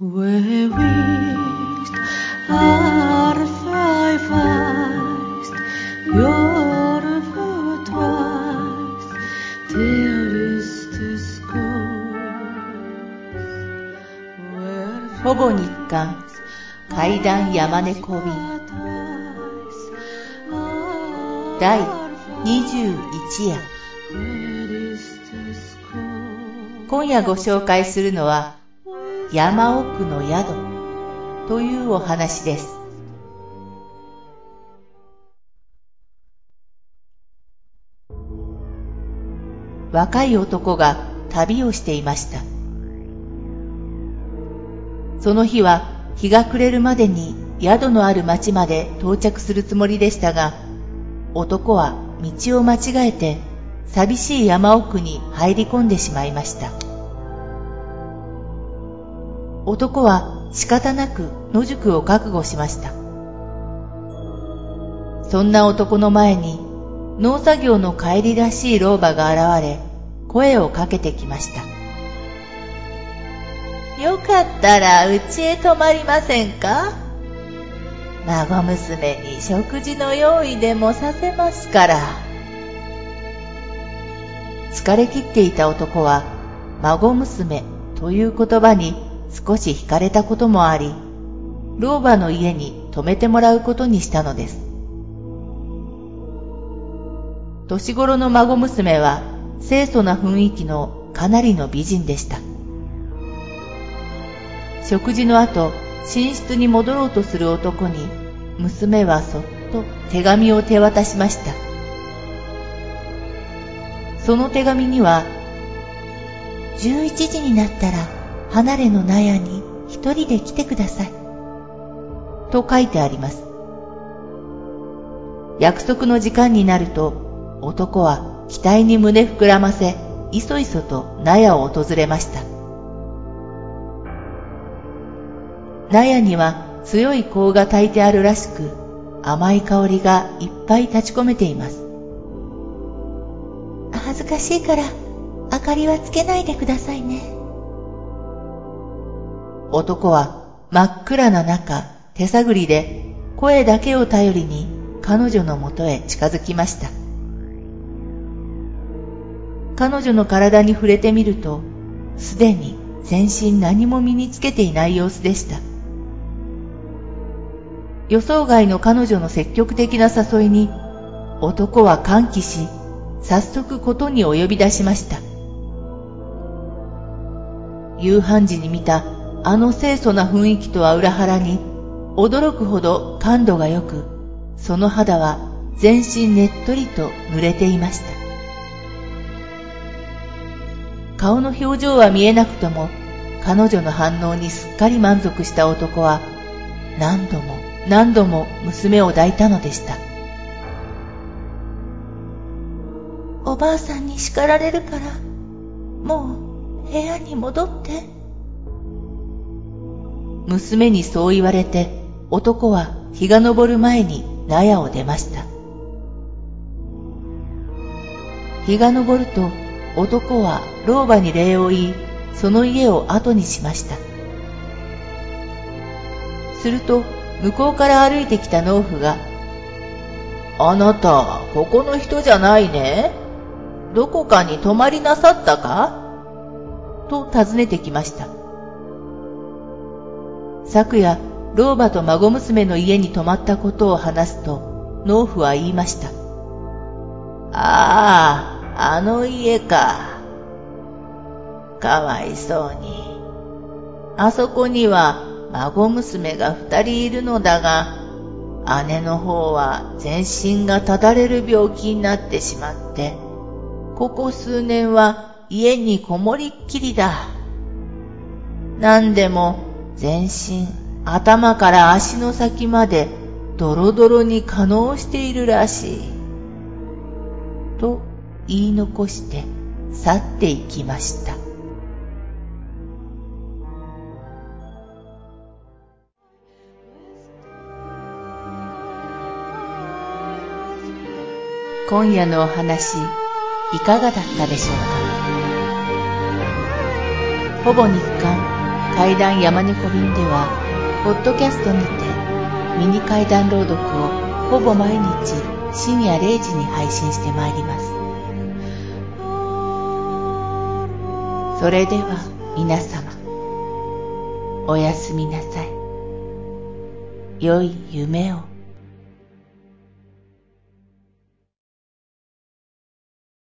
Where wished are five eyes, your twice, dearest schools. ほぼ日刊怪談山猫便第21夜今夜ご紹介するのは山奥の宿。というお話です。若い男が旅をしていました。その日は日が暮れるまでに宿のある町まで到着するつもりでしたが男は道を間違えて寂しい山奥に入り込んでしまいました。男は仕方なく野宿を覚悟しました。そんな男の前に農作業の帰りらしい老婆が現れ声をかけてきました。よかったらうちへ泊まりませんか？孫娘に食事の用意でもさせますから。疲れ切っていた男は、孫娘という言葉に少し惹かれたこともあり、老婆の家に泊めてもらうことにしたのです。年頃の孫娘は清楚な雰囲気のかなりの美人でした。食事の後、寝室に戻ろうとする男に、娘はそっと手紙を手渡しました。その手紙には、11時になったら離れの納屋に一人で来てください。と書いてあります。約束の時間になると、男は期待に胸膨らませ、いそいそと納屋を訪れました。納屋には強い香が焚いてあるらしく、甘い香りがいっぱい立ち込めています。恥ずかしいから、明かりはつけないでくださいね。男は真っ暗な中、手探りで声だけを頼りに彼女のもとへ近づきました。彼女の体に触れてみると、すでに全身何も身につけていない様子でした。予想外の彼女の積極的な誘いに、男は歓喜し、早速ことに及び出しました。夕飯時に見たあの清楚な雰囲気とは裏腹に、驚くほど感度が良く、その肌は全身ねっとりと濡れていました。顔の表情は見えなくとも、彼女の反応にすっかり満足した男は、何度も何度も娘を抱いたのでした。おばあさんに叱られるから、もう部屋に戻って。娘にそう言われて、男は日が昇る前に納屋を出ました。日が昇ると男は老婆に礼を言い、その家を後にしました。すると向こうから歩いてきた農夫が、あなた、ここの人じゃないね。どこかに泊まりなさったか？と尋ねてきました。昨夜、老婆と孫娘の家に泊まったことを話すと、農夫は言いました。ああ、あの家か。かわいそうに。あそこには孫娘が二人いるのだが、姉の方は全身がただれる病気になってしまって、ここ数年は家にこもりっきりだ。何でも全身、頭から足の先までドロドロに可能しているらしい。と言い残して去っていきました。今夜のお話いかがだったでしょうか？ほぼ日刊階段山猫便では、ポッドキャストにてミニ階段朗読をほぼ毎日深夜0時に配信してまいります。それでは皆様、おやすみなさい。良い夢を。